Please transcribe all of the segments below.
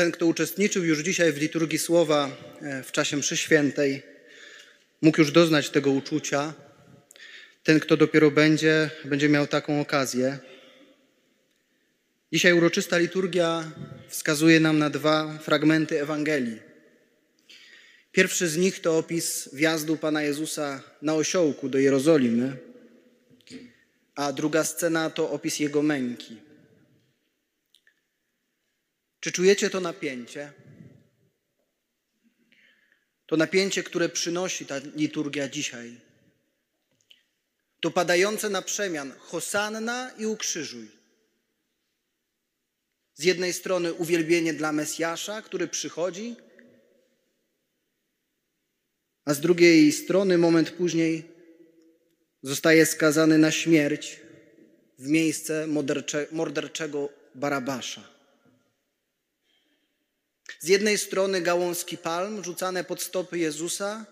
ten, kto uczestniczył już dzisiaj w liturgii słowa e, w czasie mszy świętej, mógł już doznać tego uczucia. Ten, kto dopiero będzie, będzie miał taką okazję. Dzisiaj uroczysta liturgia wskazuje nam na dwa fragmenty Ewangelii. Pierwszy z nich to opis wjazdu Pana Jezusa na osiołku do Jerozolimy, a druga scena to opis Jego męki. Czy czujecie to napięcie? To napięcie, które przynosi ta liturgia dzisiaj. To padające na przemian Hosanna i ukrzyżuj. Z jednej strony uwielbienie dla Mesjasza, który przychodzi, a z drugiej strony moment później zostaje skazany na śmierć w miejsce morderczego Barabasza. Z jednej strony gałązki palm rzucane pod stopy Jezusa,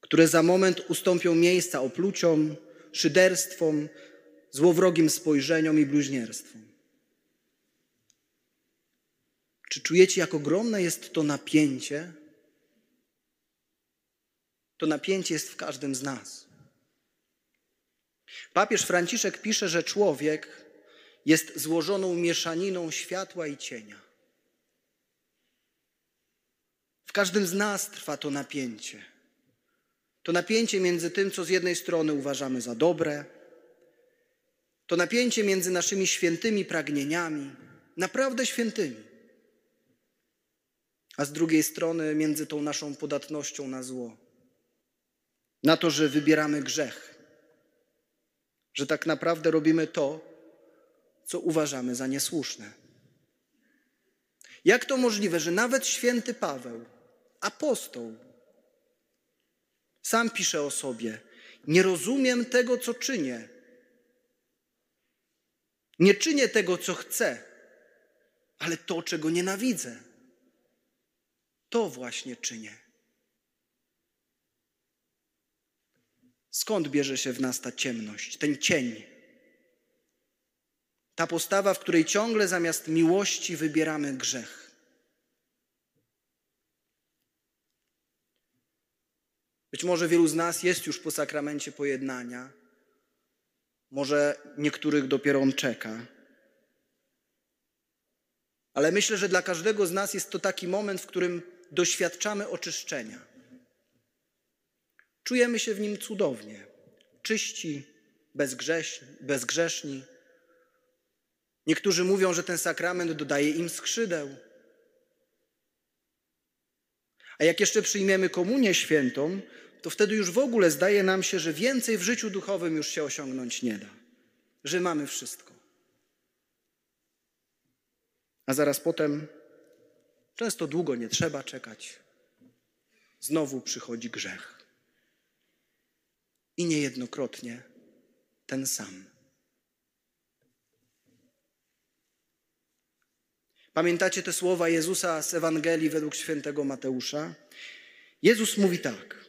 które za moment ustąpią miejsca opluciom, szyderstwom, złowrogim spojrzeniom i bluźnierstwom. Czy czujecie, jak ogromne jest to napięcie? To napięcie jest w każdym z nas. Papież Franciszek pisze, że człowiek jest złożoną mieszaniną światła i cienia. W każdym z nas trwa to napięcie. To napięcie między tym, co z jednej strony uważamy za dobre, to napięcie między naszymi świętymi pragnieniami, naprawdę świętymi, a z drugiej strony między tą naszą podatnością na zło, na to, że wybieramy grzech, że tak naprawdę robimy to, co uważamy za niesłuszne. Jak to możliwe, że nawet święty Paweł, apostoł, sam pisze o sobie: Nie rozumiem tego, co czynię. Nie czynię tego, co chcę, ale to, czego nienawidzę. To właśnie czynię. Skąd bierze się w nas ta ciemność, ten cień? Ta postawa, w której ciągle zamiast miłości wybieramy grzech. Być może wielu z nas jest już po sakramencie pojednania, może niektórych dopiero on czeka. Ale myślę, że dla każdego z nas jest to taki moment, w którym doświadczamy oczyszczenia. Czujemy się w nim cudownie, czyści, bezgrzeszni. Niektórzy mówią, że ten sakrament dodaje im skrzydeł. A jak jeszcze przyjmiemy komunię świętą, to wtedy już w ogóle zdaje nam się, że więcej w życiu duchowym już się osiągnąć nie da, że mamy wszystko. A zaraz potem Często długo nie trzeba czekać. Znowu przychodzi grzech. I niejednokrotnie ten sam. Pamiętacie te słowa Jezusa z Ewangelii według świętego Mateusza? Jezus mówi tak.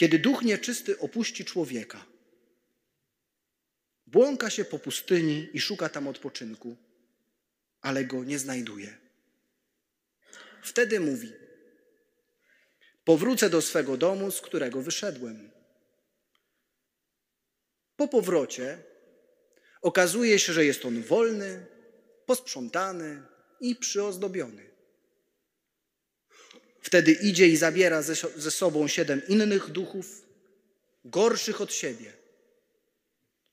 Kiedy duch nieczysty opuści człowieka, błąka się po pustyni i szuka tam odpoczynku ale go nie znajduje. Wtedy mówi: Powrócę do swego domu, z którego wyszedłem. Po powrocie okazuje się, że jest on wolny, posprzątany i przyozdobiony. Wtedy idzie i zabiera ze, sobą siedem innych duchów, gorszych od siebie.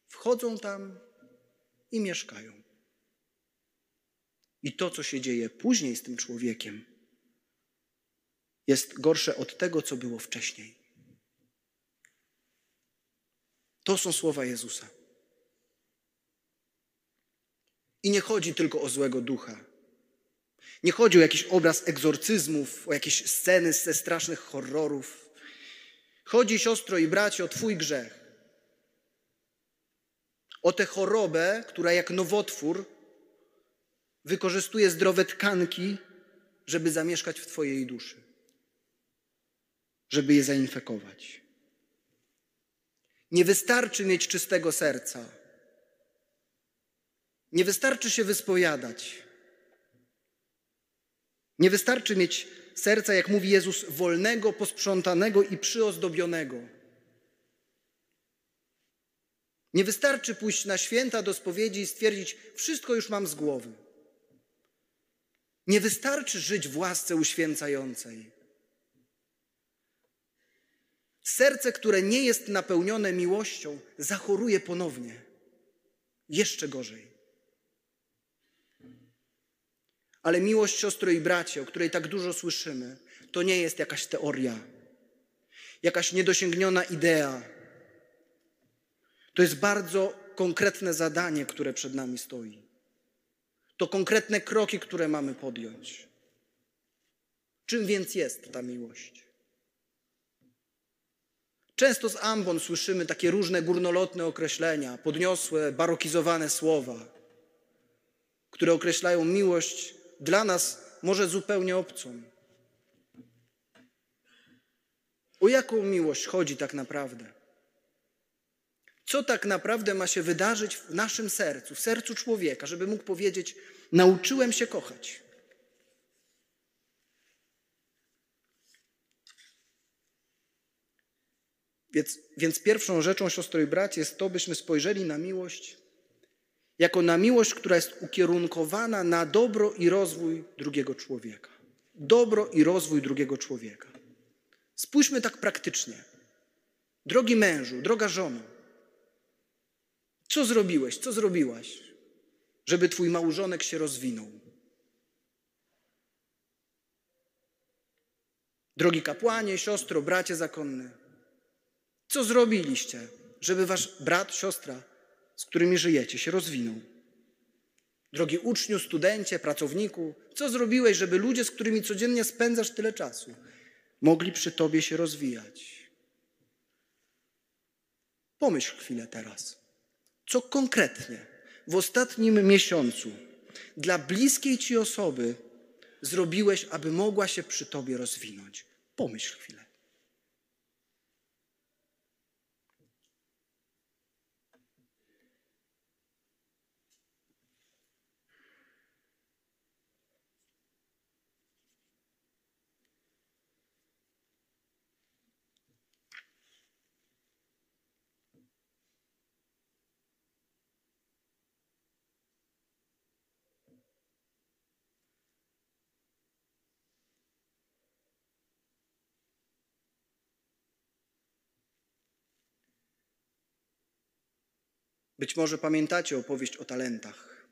Wchodzą tam i mieszkają. I to, co się dzieje później z tym człowiekiem, jest gorsze od tego, co było wcześniej. To są słowa Jezusa. I nie chodzi tylko o złego ducha. Nie chodzi o jakiś obraz egzorcyzmów, o jakieś sceny ze strasznych horrorów. Chodzi, siostro i bracie, o Twój grzech. O tę chorobę, która jak nowotwór wykorzystuje zdrowe tkanki, żeby zamieszkać w Twojej duszy, żeby je zainfekować. Nie wystarczy mieć czystego serca. Nie wystarczy się wyspowiadać. Nie wystarczy mieć serca, jak mówi Jezus, wolnego, posprzątanego i przyozdobionego. Nie wystarczy pójść na święta do spowiedzi i stwierdzić, wszystko już mam z głowy. Nie wystarczy żyć w łasce uświęcającej. Serce, które nie jest napełnione miłością, zachoruje ponownie. Jeszcze gorzej. Ale miłość siostro i bracie, o której tak dużo słyszymy, to nie jest jakaś teoria, jakaś niedosięgniona idea. To jest bardzo konkretne zadanie, które przed nami stoi. To konkretne kroki, które mamy podjąć. Czym więc jest ta miłość? Często z ambon słyszymy takie różne górnolotne określenia, podniosłe, barokizowane słowa, które określają miłość dla nas może zupełnie obcą. O jaką miłość chodzi tak naprawdę? Co tak naprawdę ma się wydarzyć w naszym sercu, w sercu człowieka, żeby mógł powiedzieć: Nauczyłem się kochać. Więc, więc pierwszą rzeczą, siostro i bracie, jest to, byśmy spojrzeli na miłość jako na miłość, która jest ukierunkowana na dobro i rozwój drugiego człowieka. Dobro i rozwój drugiego człowieka. Spójrzmy tak praktycznie. Drogi mężu, droga żono, co zrobiłeś, co zrobiłaś, żeby twój małżonek się rozwinął? Drogi kapłanie, siostro, bracie zakonny, co zrobiliście, żeby wasz brat, siostra z którymi żyjecie, się rozwinął. Drogi uczniu, studencie, pracowniku, co zrobiłeś, żeby ludzie, z którymi codziennie spędzasz tyle czasu, mogli przy Tobie się rozwijać? Pomyśl chwilę teraz, co konkretnie w ostatnim miesiącu dla bliskiej Ci osoby zrobiłeś, aby mogła się przy Tobie rozwinąć. Pomyśl chwilę. Być może pamiętacie opowieść o talentach.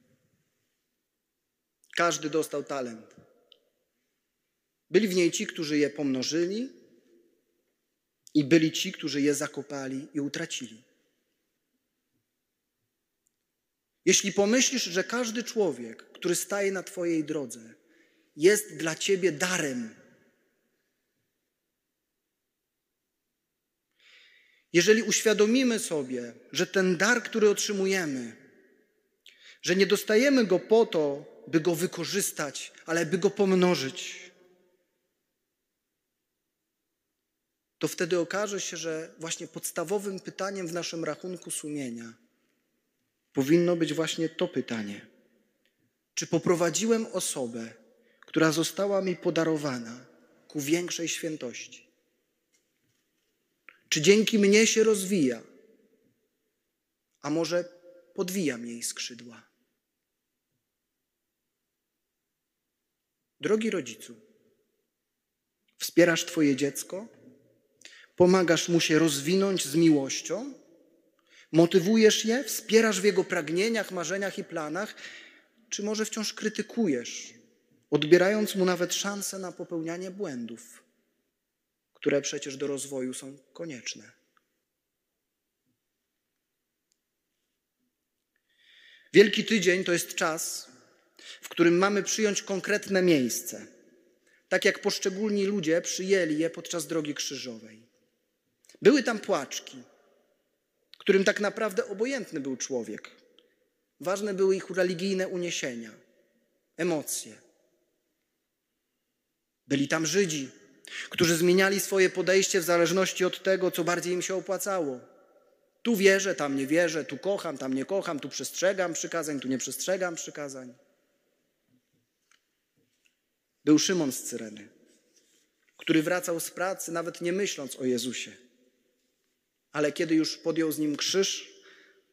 Każdy dostał talent. Byli w niej ci, którzy je pomnożyli, i byli ci, którzy je zakopali i utracili. Jeśli pomyślisz, że każdy człowiek, który staje na Twojej drodze, jest dla Ciebie darem, Jeżeli uświadomimy sobie, że ten dar, który otrzymujemy, że nie dostajemy go po to, by go wykorzystać, ale by go pomnożyć, to wtedy okaże się, że właśnie podstawowym pytaniem w naszym rachunku sumienia powinno być właśnie to pytanie: czy poprowadziłem osobę, która została mi podarowana ku większej świętości? Czy dzięki mnie się rozwija? A może podwijam jej skrzydła? Drogi rodzicu, wspierasz Twoje dziecko? Pomagasz mu się rozwinąć z miłością? Motywujesz je? Wspierasz w jego pragnieniach, marzeniach i planach? Czy może wciąż krytykujesz, odbierając mu nawet szansę na popełnianie błędów? Które przecież do rozwoju są konieczne. Wielki Tydzień to jest czas, w którym mamy przyjąć konkretne miejsce, tak jak poszczególni ludzie przyjęli je podczas drogi krzyżowej. Były tam płaczki, którym tak naprawdę obojętny był człowiek. Ważne były ich religijne uniesienia, emocje. Byli tam Żydzi, którzy zmieniali swoje podejście w zależności od tego, co bardziej im się opłacało. Tu wierzę, tam nie wierzę, tu kocham, tam nie kocham, tu przestrzegam przykazań, tu nie przestrzegam przykazań. Był Szymon z Cyreny, który wracał z pracy, nawet nie myśląc o Jezusie. Ale kiedy już podjął z nim krzyż,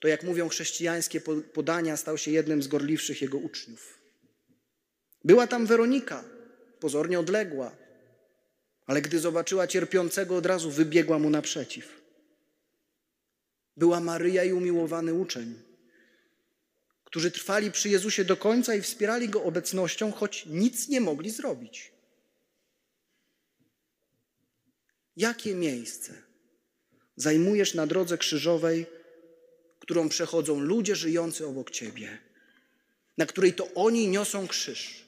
to jak mówią chrześcijańskie podania, stał się jednym z gorliwszych jego uczniów. Była tam Weronika, pozornie odległa, ale gdy zobaczyła cierpiącego, od razu wybiegła mu naprzeciw. Była Maryja i umiłowany uczeń, którzy trwali przy Jezusie do końca i wspierali go obecnością, choć nic nie mogli zrobić. Jakie miejsce zajmujesz na drodze krzyżowej, którą przechodzą ludzie żyjący obok ciebie, na której to oni niosą krzyż?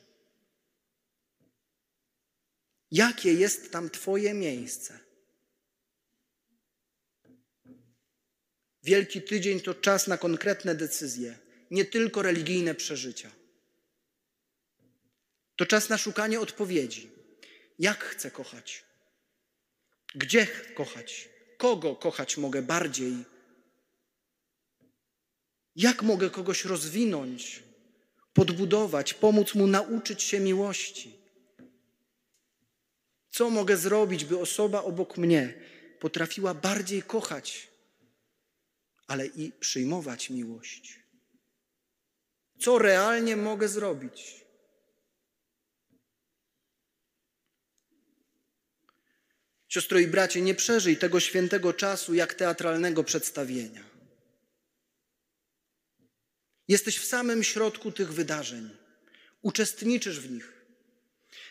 Jakie jest tam Twoje miejsce? Wielki Tydzień to czas na konkretne decyzje, nie tylko religijne przeżycia. To czas na szukanie odpowiedzi. Jak chcę kochać? Gdzie kochać? Kogo kochać mogę bardziej? Jak mogę kogoś rozwinąć, podbudować, pomóc mu nauczyć się miłości? Co mogę zrobić, by osoba obok mnie potrafiła bardziej kochać, ale i przyjmować miłość? Co realnie mogę zrobić? Siostro i bracie, nie przeżyj tego świętego czasu jak teatralnego przedstawienia. Jesteś w samym środku tych wydarzeń, uczestniczysz w nich.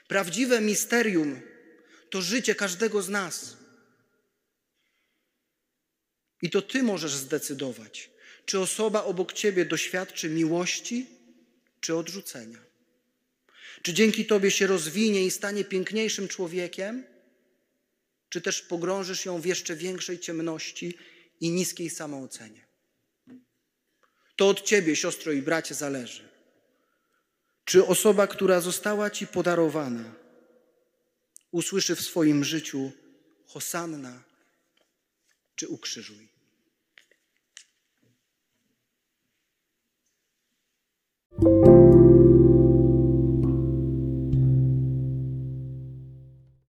Prawdziwe misterium to życie każdego z nas. I to Ty możesz zdecydować, czy osoba obok Ciebie doświadczy miłości, czy odrzucenia. Czy dzięki Tobie się rozwinie i stanie piękniejszym człowiekiem, czy też pogrążysz ją w jeszcze większej ciemności i niskiej samoocenie. To od Ciebie, siostro i bracie, zależy. Czy osoba, która została Ci podarowana, usłyszy w swoim życiu Hosanna czy ukrzyżuj.